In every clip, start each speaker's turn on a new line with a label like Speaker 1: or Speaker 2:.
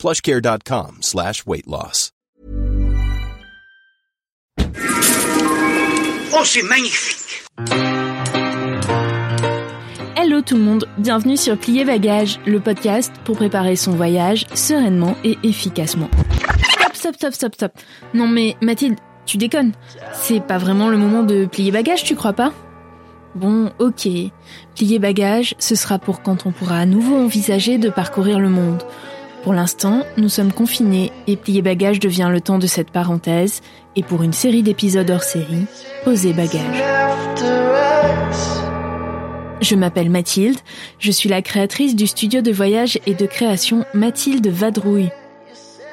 Speaker 1: plushcare.com slash weight loss.
Speaker 2: Oh, c'est magnifique
Speaker 3: Hello tout le monde, bienvenue sur Plier Bagage, le podcast pour préparer son voyage sereinement et efficacement. Stop, stop, stop, stop, stop. Non mais Mathilde, tu déconnes. C'est pas vraiment le moment de plier bagage, tu crois pas? Bon, ok. Plier bagage, ce sera pour quand on pourra à nouveau envisager de parcourir le monde. Pour l'instant, nous sommes confinés et plier bagage devient le temps de cette parenthèse et pour une série d'épisodes hors série, poser bagage. Je m'appelle Mathilde, je suis la créatrice du studio de voyage et de création Mathilde Vadrouille.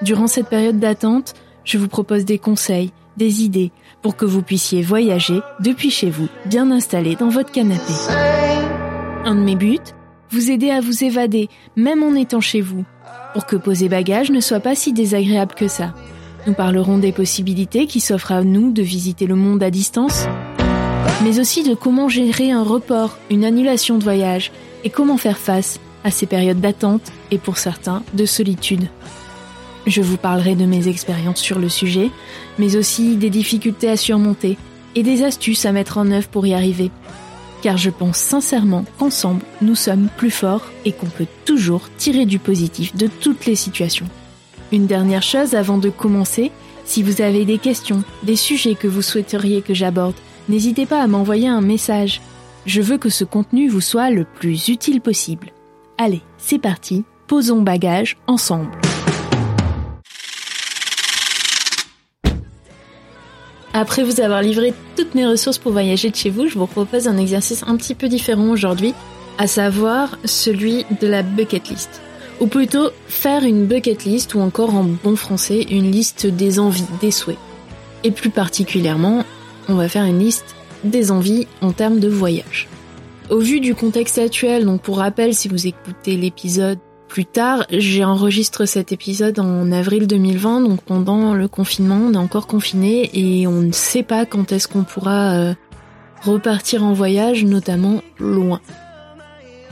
Speaker 3: Durant cette période d'attente, je vous propose des conseils, des idées pour que vous puissiez voyager depuis chez vous, bien installé dans votre canapé. Un de mes buts, vous aider à vous évader, même en étant chez vous, pour que poser bagage ne soit pas si désagréable que ça. Nous parlerons des possibilités qui s'offrent à nous de visiter le monde à distance, mais aussi de comment gérer un report, une annulation de voyage, et comment faire face à ces périodes d'attente et pour certains de solitude. Je vous parlerai de mes expériences sur le sujet, mais aussi des difficultés à surmonter et des astuces à mettre en œuvre pour y arriver. Car je pense sincèrement qu'ensemble, nous sommes plus forts et qu'on peut toujours tirer du positif de toutes les situations. Une dernière chose avant de commencer, si vous avez des questions, des sujets que vous souhaiteriez que j'aborde, n'hésitez pas à m'envoyer un message. Je veux que ce contenu vous soit le plus utile possible. Allez, c'est parti, posons bagage ensemble. Après vous avoir livré toutes mes ressources pour voyager de chez vous, je vous propose un exercice un petit peu différent aujourd'hui, à savoir celui de la bucket list. Ou plutôt faire une bucket list ou encore en bon français une liste des envies, des souhaits. Et plus particulièrement, on va faire une liste des envies en termes de voyage. Au vu du contexte actuel, donc pour rappel, si vous écoutez l'épisode plus tard, j'ai enregistré cet épisode en avril 2020, donc pendant le confinement, on est encore confiné et on ne sait pas quand est-ce qu'on pourra euh, repartir en voyage, notamment loin.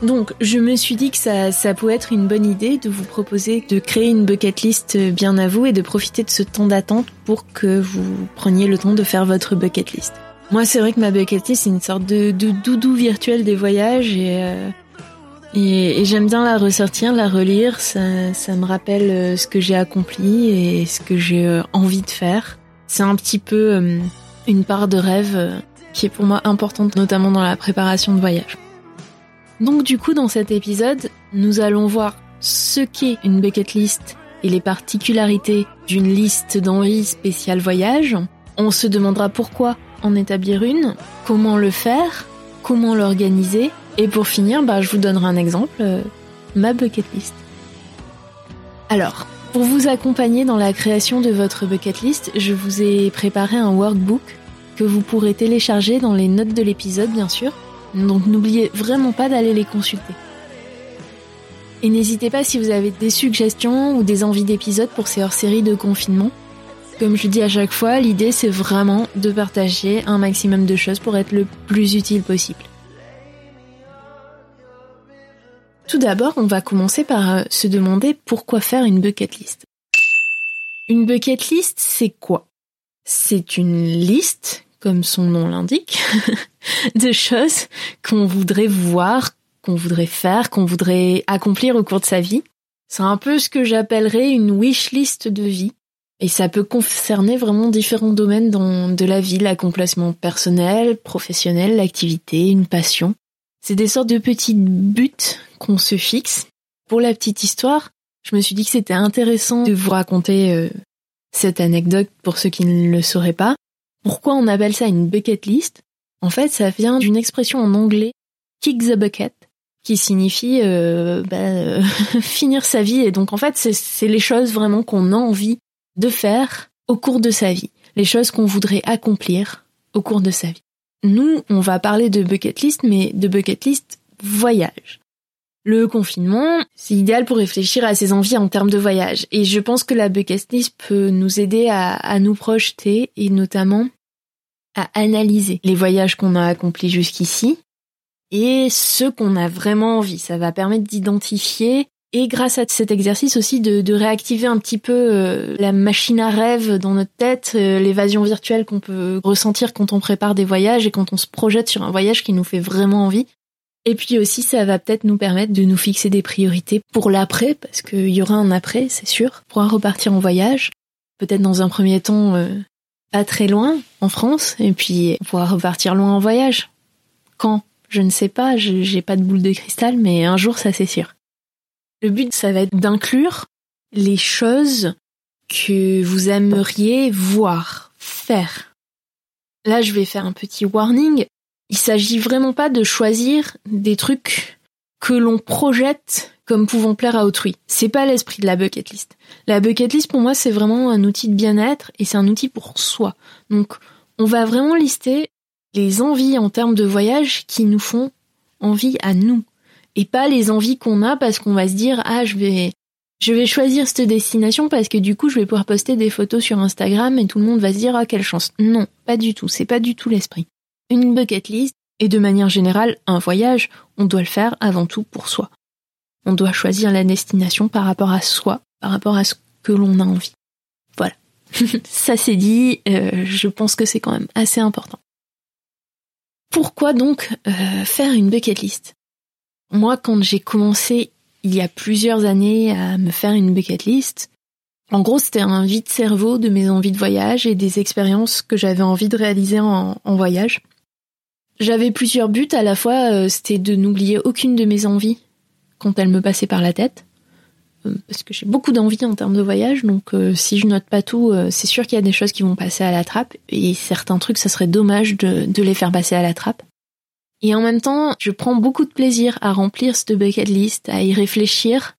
Speaker 3: Donc je me suis dit que ça, ça pouvait être une bonne idée de vous proposer de créer une bucket list bien à vous et de profiter de ce temps d'attente pour que vous preniez le temps de faire votre bucket list. Moi c'est vrai que ma bucket list c'est une sorte de, de, doudou virtuel des voyages et, euh, et, j'aime bien la ressortir, la relire, ça, ça me rappelle euh, ce que j'ai accompli et ce que j'ai euh, envie de faire. C'est un petit peu une part de rêve qui est pour moi importante notamment dans la préparation de voyage. Donc du coup, dans cet épisode, nous allons voir ce qu'est une bucket list et les particularités d'une liste d'envie spéciale voyage. On se demandera pourquoi en établir une, comment le faire, comment l'organiser, et pour finir, bah, je vous donnerai un exemple, euh, ma bucket list. Alors, pour vous accompagner dans la création de votre bucket list, je vous ai préparé un workbook que vous pourrez télécharger dans les notes de l'épisode, bien sûr. Donc n'oubliez vraiment pas d'aller les consulter. Et n'hésitez pas si vous avez des suggestions ou des envies d'épisodes pour ces hors-séries de confinement. Comme je dis à chaque fois, l'idée c'est vraiment de partager un maximum de choses pour être le plus utile possible. Tout d'abord, on va commencer par se demander pourquoi faire une bucket list. Une bucket list, c'est quoi? C'est une liste comme son nom l'indique, de choses qu'on voudrait voir, qu'on voudrait faire, qu'on voudrait accomplir au cours de sa vie. C'est un peu ce que j'appellerais une wish list de vie. Et ça peut concerner vraiment différents domaines de la vie, l'accomplissement personnel, professionnel, l'activité, une passion. C'est des sortes de petits buts qu'on se fixe. Pour la petite histoire, je me suis dit que c'était intéressant de vous raconter euh, cette anecdote pour ceux qui ne le sauraient pas. Pourquoi on appelle ça une bucket list? En fait, ça vient d'une expression en anglais, kick the bucket, qui signifie euh, bah, euh, finir sa vie. Et donc en fait, c'est les choses vraiment qu'on a envie de faire au cours de sa vie, les choses qu'on voudrait accomplir au cours de sa vie. Nous, on va parler de bucket list, mais de bucket list voyage. Le confinement, c'est idéal pour réfléchir à ses envies en termes de voyage. Et je pense que la bucket list peut nous aider à, nous projeter et notamment à analyser les voyages qu'on a accomplis jusqu'ici et ceux qu'on a vraiment envie. Ça va permettre d'identifier et grâce à cet exercice aussi de, de réactiver un petit peu euh, la machine à rêve dans notre tête, euh, l'évasion virtuelle qu'on peut ressentir quand on prépare des voyages et quand on se projette sur un voyage qui nous fait vraiment envie. Et puis aussi, ça va peut-être nous permettre de nous fixer des priorités pour l'après, parce qu'il y aura un après, c'est sûr, pour repartir en voyage. Peut-être dans un premier temps, euh, pas très loin, en France, et puis pouvoir repartir loin en voyage. Quand? Je ne sais pas, j'ai pas de boule de cristal, mais un jour, ça c'est sûr. Le but, ça va être d'inclure les choses que vous aimeriez voir, faire. Là, je vais faire un petit warning. Il s'agit vraiment pas de choisir des trucs que l'on projette comme pouvant plaire à autrui. C'est pas l'esprit de la bucket list. La bucket list, pour moi, c'est vraiment un outil de bien-être et c'est un outil pour soi. Donc, on va vraiment lister les envies en termes de voyage qui nous font envie à nous et pas les envies qu'on a parce qu'on va se dire ah je vais je vais choisir cette destination parce que du coup je vais pouvoir poster des photos sur Instagram et tout le monde va se dire ah quelle chance. Non, pas du tout, c'est pas du tout l'esprit. Une bucket list et de manière générale un voyage, on doit le faire avant tout pour soi. On doit choisir la destination par rapport à soi, par rapport à ce que l'on a envie. Voilà. Ça c'est dit, euh, je pense que c'est quand même assez important. Pourquoi donc euh, faire une bucket list? Moi, quand j'ai commencé il y a plusieurs années à me faire une bucket list, en gros, c'était un vide cerveau de mes envies de voyage et des expériences que j'avais envie de réaliser en, voyage. J'avais plusieurs buts, à la fois euh, c'était de n'oublier aucune de mes envies quand elles me passaient par la tête, euh, parce que j'ai beaucoup d'envies en termes de voyage, donc euh, si je note pas tout, c'est sûr qu'il y a des choses qui vont passer à la trappe, et certains trucs, ça serait dommage de les faire passer à la trappe. Et en même temps, je prends beaucoup de plaisir à remplir cette bucket list, à y réfléchir,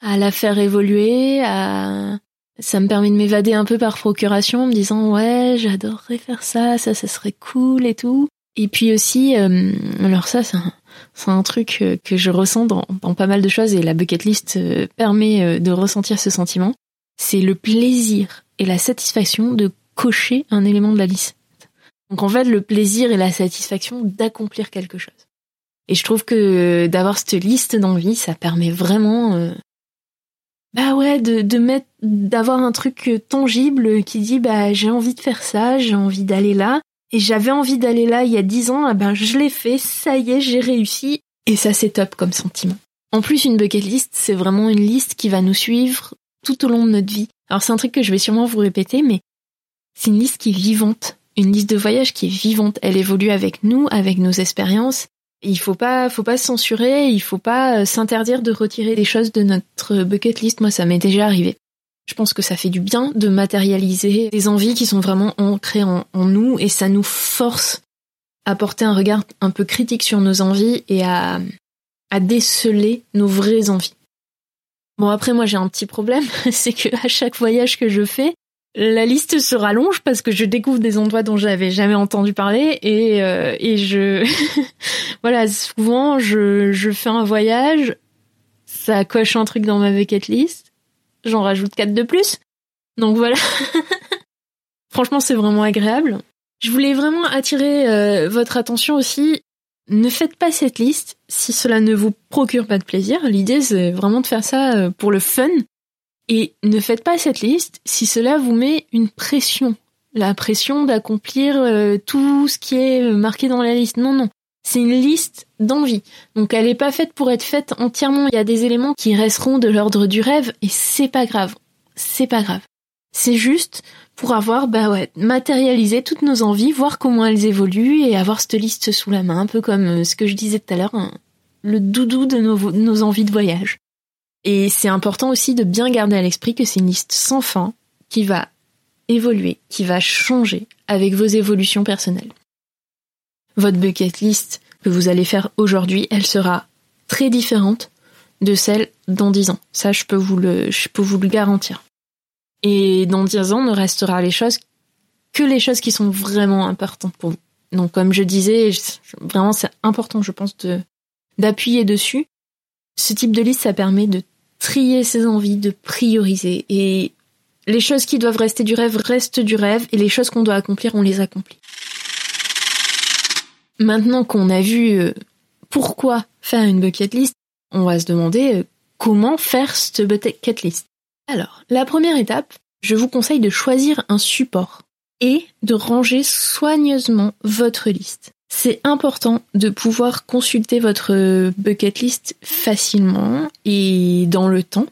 Speaker 3: à la faire évoluer, à... Ça me permet de m'évader un peu par procuration en me disant ouais, j'adorerais faire ça, ça, ça serait cool et tout. Et puis aussi, euh, alors ça, c'est un, truc euh, que je ressens dans, pas mal de choses et la bucket list euh, permet de ressentir ce sentiment. C'est le plaisir et la satisfaction de cocher un élément de la liste. Donc en fait, le plaisir et la satisfaction d'accomplir quelque chose. Et je trouve que d'avoir cette liste d'envie, ça permet vraiment, euh, bah ouais, de, de mettre, d'avoir un truc tangible qui dit bah j'ai envie de faire ça, j'ai envie d'aller là, et j'avais envie d'aller là il y a dix ans, ah ben je l'ai fait, ça y est, j'ai réussi, et ça c'est top comme sentiment. En plus, une bucket list, c'est vraiment une liste qui va nous suivre tout au long de notre vie. Alors c'est un truc que je vais sûrement vous répéter, mais c'est une liste qui est vivante une liste de voyage qui est vivante. Elle évolue avec nous, avec nos expériences. Il faut pas, faut pas se censurer, il faut pas euh, s'interdire de retirer des choses de notre bucket list. Moi, ça m'est déjà arrivé. Je pense que ça fait du bien de matérialiser des envies qui sont vraiment ancrées en, nous et ça nous force à porter un regard un peu critique sur nos envies et à, à déceler nos vraies envies. Bon après moi j'ai un petit problème, c'est que à chaque voyage que je fais, la liste se rallonge parce que je découvre des endroits dont j'avais jamais entendu parler et, euh, et je voilà souvent je, je fais un voyage ça coche un truc dans ma bucket list j'en rajoute quatre de plus donc voilà franchement c'est vraiment agréable je voulais vraiment attirer euh, votre attention aussi ne faites pas cette liste si cela ne vous procure pas de plaisir l'idée c'est vraiment de faire ça euh, pour le fun et ne faites pas cette liste si cela vous met une pression. La pression d'accomplir euh, tout ce qui est marqué dans la liste. Non, non. C'est une liste d'envie. Donc elle n'est pas faite pour être faite entièrement. Il y a des éléments qui resteront de l'ordre du rêve et c'est pas grave. C'est pas grave. C'est juste pour avoir, bah ouais, matérialisé toutes nos envies, voir comment elles évoluent et avoir cette liste sous la main, un peu comme euh, ce que je disais tout à l'heure, le doudou de nos envies de voyage. Et c'est important aussi de bien garder à l'esprit que c'est une liste sans fin qui va évoluer, qui va changer avec vos évolutions personnelles. Votre bucket list que vous allez faire aujourd'hui, elle sera très différente de celle dans 10 ans. Ça, je peux vous le, garantir. Et dans 10 ans, ne restera les choses que les choses qui sont vraiment importantes pour vous. Donc, comme je disais, vraiment, c'est important, je pense, d'appuyer dessus. Ce type de liste, ça permet de trier ses envies, de prioriser. Et les choses qui doivent rester du rêve restent du rêve, et les choses qu'on doit accomplir, on les accomplit. Maintenant qu'on a vu euh, pourquoi faire une bucket list, on va se demander euh, comment faire cette bucket list. Alors, la première étape, je vous conseille de choisir un support et de ranger soigneusement votre liste. C'est important de pouvoir consulter votre bucket list facilement et dans le temps.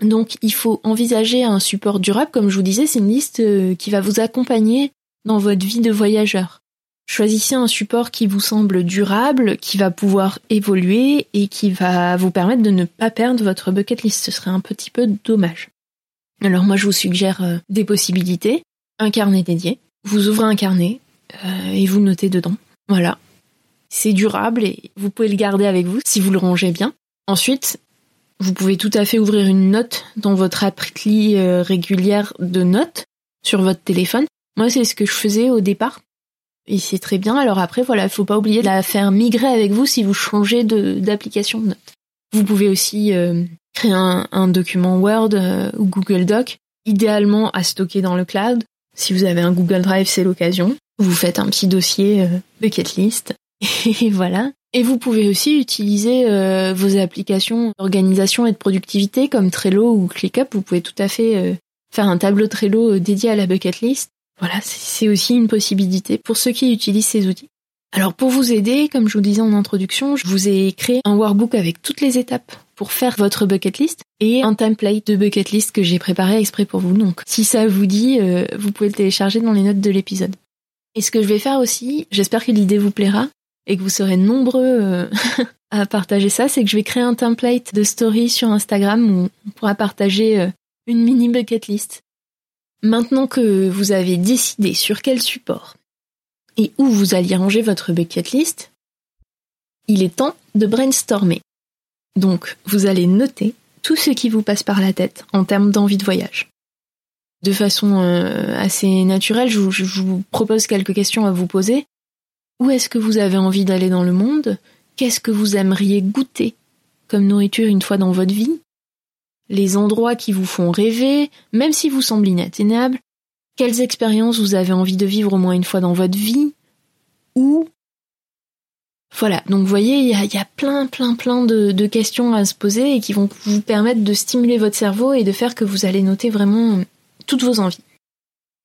Speaker 3: Donc il faut envisager un support durable, comme je vous disais, c'est une liste euh, qui va vous accompagner dans votre vie de voyageur. Choisissez un support qui vous semble durable, qui va pouvoir évoluer et qui va vous permettre de ne pas perdre votre bucket list. Ce serait un petit peu dommage. Alors moi je vous suggère euh, des possibilités un carnet dédié. Vous ouvrez un carnet euh, et vous notez dedans. Voilà. C'est durable et vous pouvez le garder avec vous si vous le rangez bien. Ensuite, vous pouvez tout à fait ouvrir une note dans votre appli euh, régulière de notes sur votre téléphone. Moi, c'est ce que je faisais au départ. Et c'est très bien. Alors après, voilà, il faut pas oublier de la faire migrer avec vous si vous changez d'application de, notes. Vous pouvez aussi euh, créer un, document Word ou Google Doc, idéalement à stocker dans le cloud. Si vous avez un Google Drive, c'est l'occasion. Vous faites un petit dossier euh, bucket list. Et voilà. Et vous pouvez aussi utiliser euh, vos applications d'organisation et de productivité comme Trello ou ClickUp. Vous pouvez tout à fait euh, faire un tableau Trello dédié à la bucket list. Voilà, c'est aussi une possibilité pour ceux qui utilisent ces outils. Alors pour vous aider, comme je vous disais en introduction, je vous ai créé un workbook avec toutes les étapes pour faire votre bucket list et un template de bucket list que j'ai préparé exprès pour vous. Donc si ça vous dit, euh, vous pouvez le télécharger dans les notes de l'épisode. Et ce que je vais faire aussi, j'espère que l'idée vous plaira et que vous serez nombreux euh, à partager ça, c'est que je vais créer un template de story sur Instagram où on pourra partager euh, une mini bucket list. Maintenant que vous avez décidé sur quel support et où vous alliez ranger votre bucket list, il est temps de brainstormer. Donc, vous allez noter tout ce qui vous passe par la tête en termes d'envie de voyage. De façon euh, assez naturelle, je vous, propose quelques questions à vous poser. Où est-ce que vous avez envie d'aller dans le monde? Qu'est-ce que vous aimeriez goûter comme nourriture une fois dans votre vie? Les endroits qui vous font rêver, même si vous semblent inatteignables Quelles expériences vous avez envie de vivre au moins une fois dans votre vie Où voilà, donc vous voyez, il y a, plein, plein, plein de, questions à se poser et qui vont vous permettre de stimuler votre cerveau et de faire que vous allez noter vraiment toutes vos envies.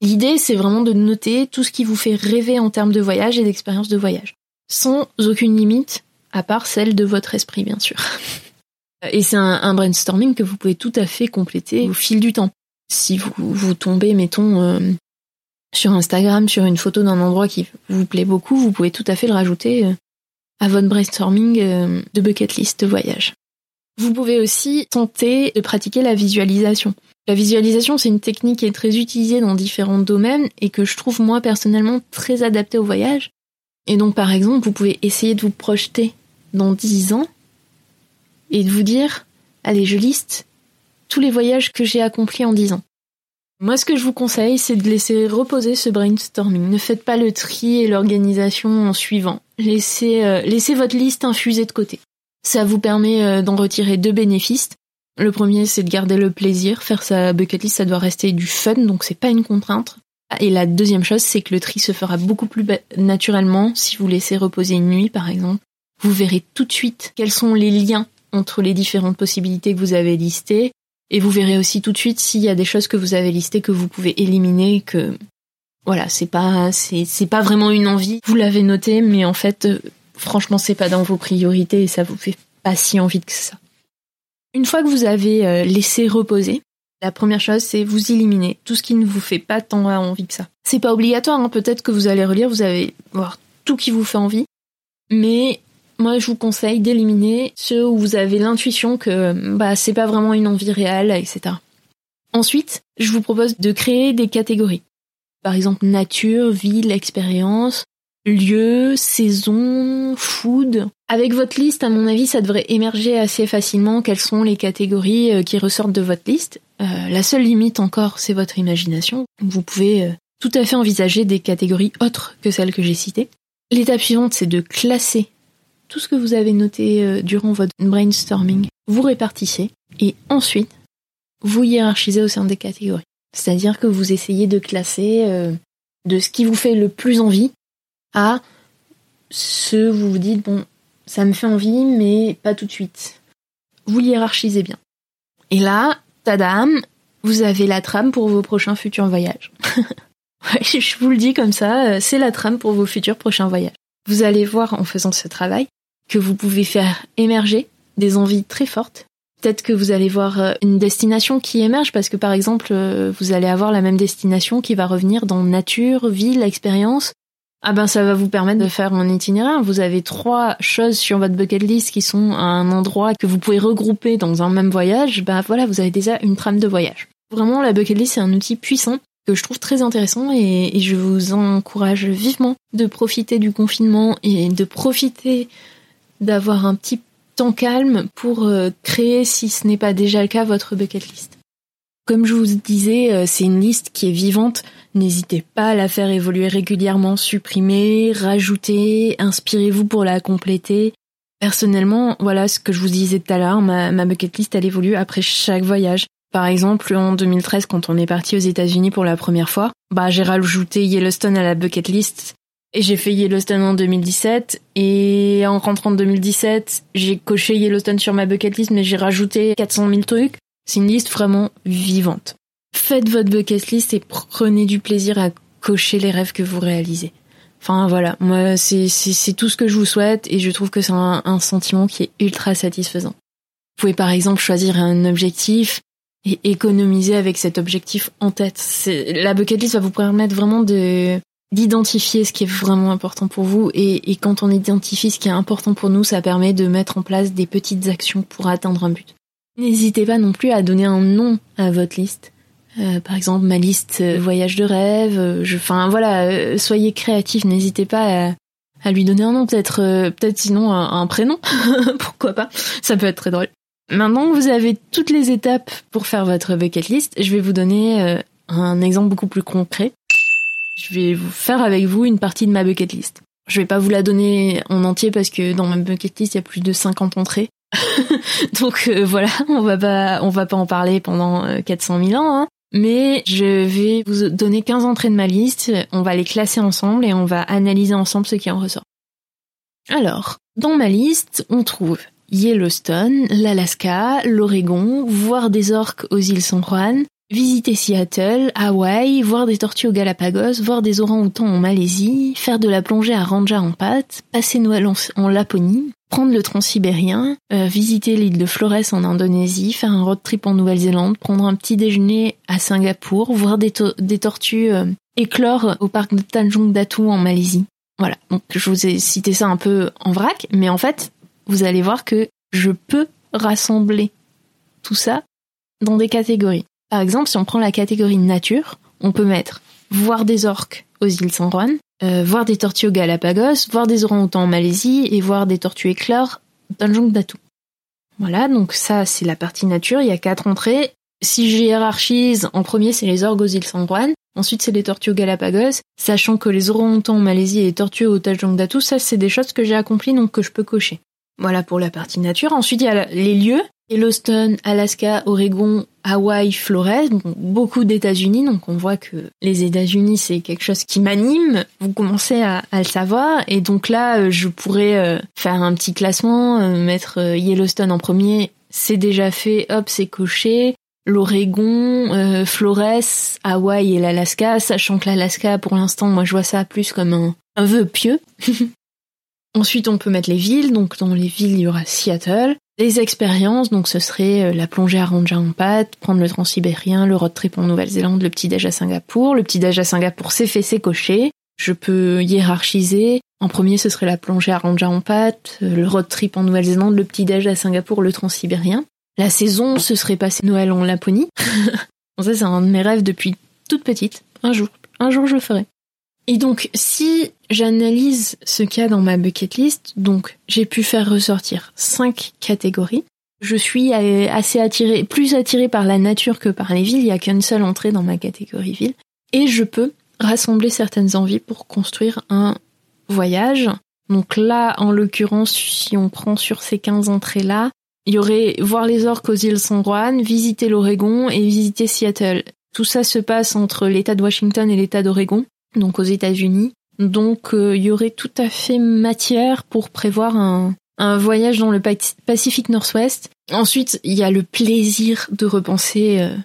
Speaker 3: L'idée, c'est vraiment de noter tout ce qui vous fait rêver en termes de voyage et d'expérience de voyage, sans aucune limite, à part celle de votre esprit, bien sûr. Et c'est un, brainstorming que vous pouvez tout à fait compléter au fil du temps. Si vous, tombez, mettons, euh, sur Instagram, sur une photo d'un endroit qui vous plaît beaucoup, vous pouvez tout à fait le rajouter euh, à votre brainstorming euh, de bucket list de voyage. Vous pouvez aussi tenter de pratiquer la visualisation. La visualisation, c'est une technique qui est très utilisée dans différents domaines et que je trouve moi personnellement très adaptée au voyage. Et donc par exemple, vous pouvez essayer de vous projeter dans 10 ans et de vous dire, allez, je liste tous les voyages que j'ai accomplis en 10 ans. Moi, ce que je vous conseille, c'est de laisser reposer ce brainstorming. Ne faites pas le tri et l'organisation en suivant. Laissez, euh, laissez votre liste infuser de côté. Ça vous permet euh, d'en retirer deux bénéfices. Le premier, c'est de garder le plaisir. Faire sa bucket list, ça doit rester du fun, donc c'est pas une contrainte. Et la deuxième chose, c'est que le tri se fera beaucoup plus naturellement si vous laissez reposer une nuit, par exemple. Vous verrez tout de suite quels sont les liens entre les différentes possibilités que vous avez listées et vous verrez aussi tout de suite s'il y a des choses que vous avez listées que vous pouvez éliminer, que voilà, c'est pas c'est pas vraiment une envie. Vous l'avez noté, mais en fait, euh, franchement, c'est pas dans vos priorités et ça vous fait pas si envie que ça. Une fois que vous avez euh, laissé reposer, la première chose, c'est vous éliminer tout ce qui ne vous fait pas tant envie que ça. C'est pas obligatoire, hein. peut-être que vous allez relire, vous allez voir tout qui vous fait envie, mais moi, je vous conseille d'éliminer ceux où vous avez l'intuition que bah c'est pas vraiment une envie réelle, etc. Ensuite, je vous propose de créer des catégories. Par exemple, nature, ville, expérience, lieu, saison, food. Avec votre liste, à mon avis, ça devrait émerger assez facilement quelles sont les catégories euh, qui ressortent de votre liste. Euh, la seule limite encore, c'est votre imagination. Vous pouvez euh, tout à fait envisager des catégories autres que celles que j'ai citées. L'étape suivante, c'est de classer tout ce que vous avez noté euh, durant votre brainstorming. Vous répartissez et ensuite, vous hiérarchisez au sein des catégories. C'est-à-dire que vous essayez de classer de ce qui vous fait le plus envie à ce vous vous dites, bon, ça me fait envie, mais pas tout de suite. Vous hiérarchisez bien. Et là, tadam, vous avez la trame pour vos prochains futurs voyages. je vous le dis comme ça, euh, c'est la trame pour vos futurs prochains voyages. Vous allez voir en faisant ce travail que vous pouvez faire émerger des envies très fortes. Peut-être que vous allez voir euh, une destination qui émerge parce que par exemple, euh, vous allez avoir la même destination qui va revenir dans nature, ville, expérience, ah ben ça va vous permettre de faire un itinéraire. Vous avez trois choses sur votre bucket list qui sont à un endroit que vous pouvez regrouper dans un même voyage. Ben voilà, vous avez déjà une trame de voyage. Vraiment, la bucket list c'est un outil puissant que je trouve très intéressant et, je vous encourage vivement de profiter du confinement et de profiter d'avoir un petit temps calme pour euh, créer, si ce n'est pas déjà le cas, votre bucket list. Comme je vous disais, euh, c'est une liste qui est vivante. N'hésitez pas à la faire évoluer régulièrement, supprimer, rajouter, inspirez-vous pour la compléter. Personnellement, voilà ce que je vous disais tout à l'heure, ma, bucket list elle évolue après chaque voyage. Par exemple, en 2013, quand on est parti aux États-Unis pour la première fois, bah j'ai rajouté Yellowstone à la bucket list et j'ai fait Yellowstone en 2017 et en rentrant en 2017, j'ai coché Yellowstone sur ma bucket list mais j'ai rajouté 400 000 trucs. C'est une liste vraiment vivante. Faites votre bucket list et prenez du plaisir à cocher les rêves que vous réalisez. Enfin voilà, moi c'est tout ce que je vous souhaite et je trouve que c'est un, un sentiment qui est ultra satisfaisant. Vous pouvez par exemple choisir un objectif et économiser avec cet objectif en tête. La bucket list va vous permettre vraiment de d'identifier ce qui est vraiment important pour vous et, quand on identifie ce qui est important pour nous, ça permet de mettre en place des petites actions pour atteindre un but. N'hésitez pas non plus à donner un nom à votre liste. Euh, par exemple, ma liste euh, voyage de rêve. Euh, enfin voilà, soyez créatifs. N'hésitez pas à, lui donner un nom, peut-être, peut-être sinon un, prénom. Pourquoi pas Ça peut être très drôle. Maintenant que vous avez toutes les étapes pour faire votre bucket list, je vais vous donner un exemple beaucoup plus concret. Je vais vous faire avec vous une partie de ma bucket list. Je vais pas vous la donner en entier parce que dans ma bucket list, il y a plus de 50 entrées. Donc euh, voilà, on va pas, va pas en parler pendant 400 euh, 000 ans. Hein. Mais je vais vous donner 15 entrées de ma liste, on va les classer ensemble et on va analyser ensemble ce qui en ressort. Alors, dans ma liste, on trouve Yellowstone, l'Alaska, l'Oregon, voir des orques aux îles San Juan, visiter Seattle, Hawaï, voir des tortues aux Galapagos, voir des orang-outans en Malaisie, faire de la plongée à Ranger en pâte, passer Noël en Laponie, prendre le transsibérien, euh, visiter l'île de Flores en Indonésie, faire un road trip en Nouvelle-Zélande, prendre un petit déjeuner à Singapour, voir des, tortues euh, éclore au parc de Tanjung Datu en Malaisie. Voilà, donc je vous ai cité ça un peu en vrac, mais en fait, vous allez voir que je peux rassembler tout ça dans des catégories. Par exemple, si on prend la catégorie nature, on peut mettre voir des orques aux îles San Juan, euh, voir des tortues aux Galapagos, voir des orang-outans en Malaisie et voir des tortues éclores dans le Datu. Voilà, donc ça c'est la partie nature, il y a quatre entrées. Si je hiérarchise, en premier c'est les orgues aux îles San Juan, ensuite c'est les tortues aux Galapagos, sachant que les orang-outans en Malaisie et les tortues au Tanjung Datu, ça c'est des choses que j'ai accomplies donc que je peux cocher. Voilà pour la partie nature. Ensuite il y a les lieux, Yellowstone, Alaska, Oregon, Hawaï, Flores, beaucoup d'États-Unis, donc on voit que les États-Unis c'est quelque chose qui m'anime. Vous commencez à, le savoir, et donc là euh, je pourrais euh, faire un petit classement, euh, mettre Yellowstone en premier, c'est déjà fait, hop c'est coché. L'Oregon, Flores, Hawaï et l'Alaska, sachant que l'Alaska pour l'instant moi je vois ça plus comme un, un vœu pieux. Ensuite, on peut mettre les villes. Donc, dans les villes, il y aura Seattle. Les expériences, donc ce serait euh, la plongée à pâte, prendre le transsibérien, le road trip en Nouvelle-Zélande, le petit déj à Singapour. Le petit déj à Singapour, c'est fait, c'est coché. Je peux hiérarchiser. En premier, ce serait la plongée à pâte, euh, le road trip en Nouvelle-Zélande, le petit déj à Singapour, le transsibérien. La saison, ce serait passer Noël en Laponie. ça, c'est un de mes rêves depuis toute petite. Un jour, un jour, je le ferai. Et donc, si j'analyse ce qu'il y a dans ma bucket list, donc j'ai pu faire ressortir cinq catégories. Je suis assez attirée, plus attirée par la nature que par les villes. Il n'y a qu'une seule entrée dans ma catégorie ville. Et je peux rassembler certaines envies pour construire un voyage. Donc là, en l'occurrence, si on prend sur ces 15 entrées-là, il y aurait voir les orques aux îles San Juan, visiter l'Oregon et visiter Seattle. Tout ça se passe entre l'État de Washington et l'État d'Oregon, donc aux États-Unis. Donc euh, il y aurait tout à fait matière pour prévoir un, voyage dans le Pacifique Nord-Ouest. Ensuite, il y a le plaisir de repenser euh,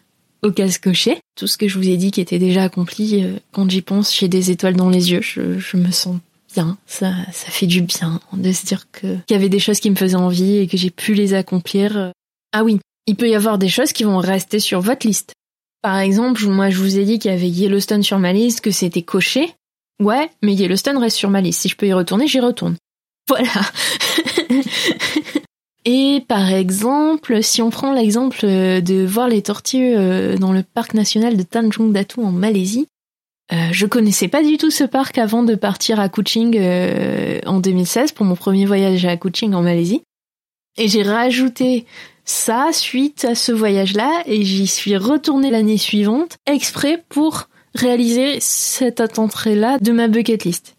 Speaker 3: au casse coché. Tout ce que je vous ai dit qui était déjà accompli, euh, quand j'y pense, j'ai des étoiles dans les yeux. Je, je me sens bien. Ça, ça fait du bien de se dire qu'il y avait des choses qui me faisaient envie et que j'ai pu les accomplir. Ah oui, il peut y avoir des choses qui vont rester sur votre liste. Par exemple, moi je vous ai dit qu'il y avait Yellowstone sur ma liste, que c'était coché. Ouais, mais Yellowstone reste sur ma liste. Si je peux y retourner, j'y retourne. Voilà. Et par exemple, si on prend l'exemple de voir les tortues euh, dans le parc national de Tanjung Datu en Malaisie, euh, je connaissais pas du tout ce parc avant de partir à Kuching euh, en 2016 pour mon premier voyage à Kuching en Malaisie. Et j'ai rajouté ça suite à ce voyage-là et j'y suis retournée l'année suivante exprès pour réaliser cette entrée-là de ma bucket list.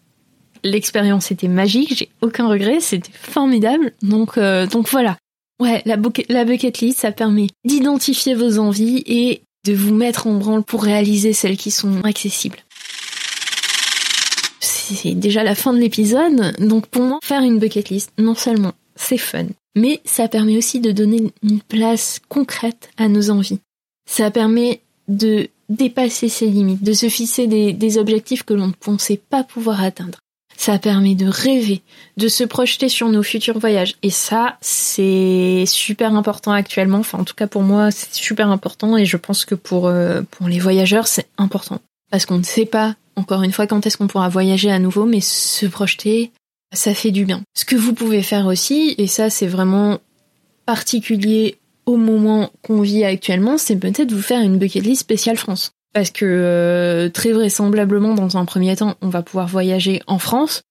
Speaker 3: L'expérience était magique, j'ai aucun regret, c'était formidable. Donc, euh, donc voilà. Ouais, la, la bucket list, ça permet d'identifier vos envies et de vous mettre en branle pour réaliser celles qui sont accessibles. C'est déjà la fin de l'épisode, donc pour moi, faire une bucket list, non seulement c'est fun, mais ça permet aussi de donner une place concrète à nos envies. Ça permet de dépasser ses limites, de se fixer des, objectifs que l'on ne pensait pas pouvoir atteindre. Ça permet de rêver, de se projeter sur nos futurs voyages. Et ça, c'est super important actuellement. Enfin, en tout cas pour moi, c'est super important. Et je pense que pour, euh, pour les voyageurs, c'est important. Parce qu'on ne sait pas, encore une fois, quand est-ce qu'on pourra voyager à nouveau, mais se projeter, ça fait du bien. Ce que vous pouvez faire aussi, et ça c'est vraiment particulier au moment qu'on vit actuellement, c'est peut-être vous faire une bucket list spéciale France. Parce que euh, très vraisemblablement, dans un premier temps, on va pouvoir voyager en France.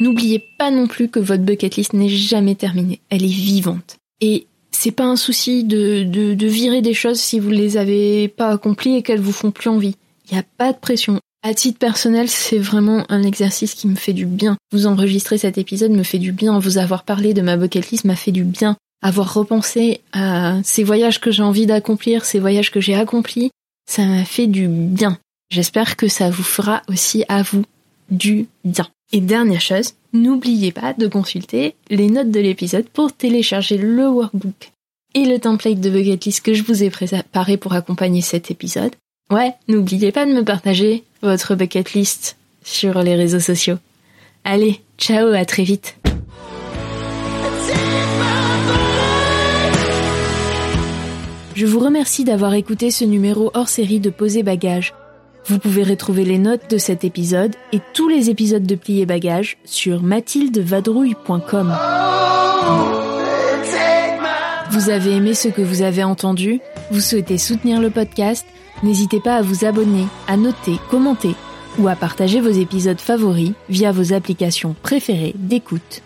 Speaker 3: N'oubliez pas non plus que votre bucket list n'est jamais terminée. Elle est vivante. Et c'est pas un souci de, de, virer des choses si vous les avez pas accomplies et qu'elles vous font plus envie. Il n'y a pas de pression. À titre personnel, c'est vraiment un exercice qui me fait du bien. Vous enregistrer cet épisode me fait du bien. Vous avoir parlé de ma bucket list m'a fait du bien. Avoir repensé à ces voyages que j'ai envie d'accomplir, ces voyages que j'ai accomplis, ça m'a fait du bien. J'espère que ça vous fera aussi à vous du bien. Et dernière chose, n'oubliez pas de consulter les notes de l'épisode pour télécharger le workbook et le template de bucket list que je vous ai préparé pour accompagner cet épisode. Ouais, n'oubliez pas de me partager votre bucket list sur les réseaux sociaux. Allez, ciao, à très vite. Je vous remercie d'avoir écouté ce numéro hors série de Poser Bagages. Vous pouvez retrouver les notes de cet épisode et tous les épisodes de Plier Bagages sur mathildevadrouille.com. Vous avez aimé ce que vous avez entendu? Vous souhaitez soutenir le podcast? N'hésitez pas à vous abonner, à noter, commenter ou à partager vos épisodes favoris via vos applications préférées d'écoute.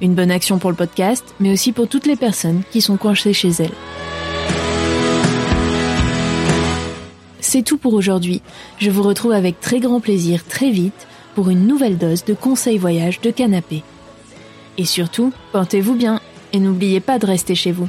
Speaker 3: Une bonne action pour le podcast, mais aussi pour toutes les personnes qui sont coincées chez elles. C'est tout pour aujourd'hui. Je vous retrouve avec très grand plaisir très vite pour une nouvelle dose de conseils voyage de canapé. Et surtout, portez-vous bien et n'oubliez pas de rester chez vous.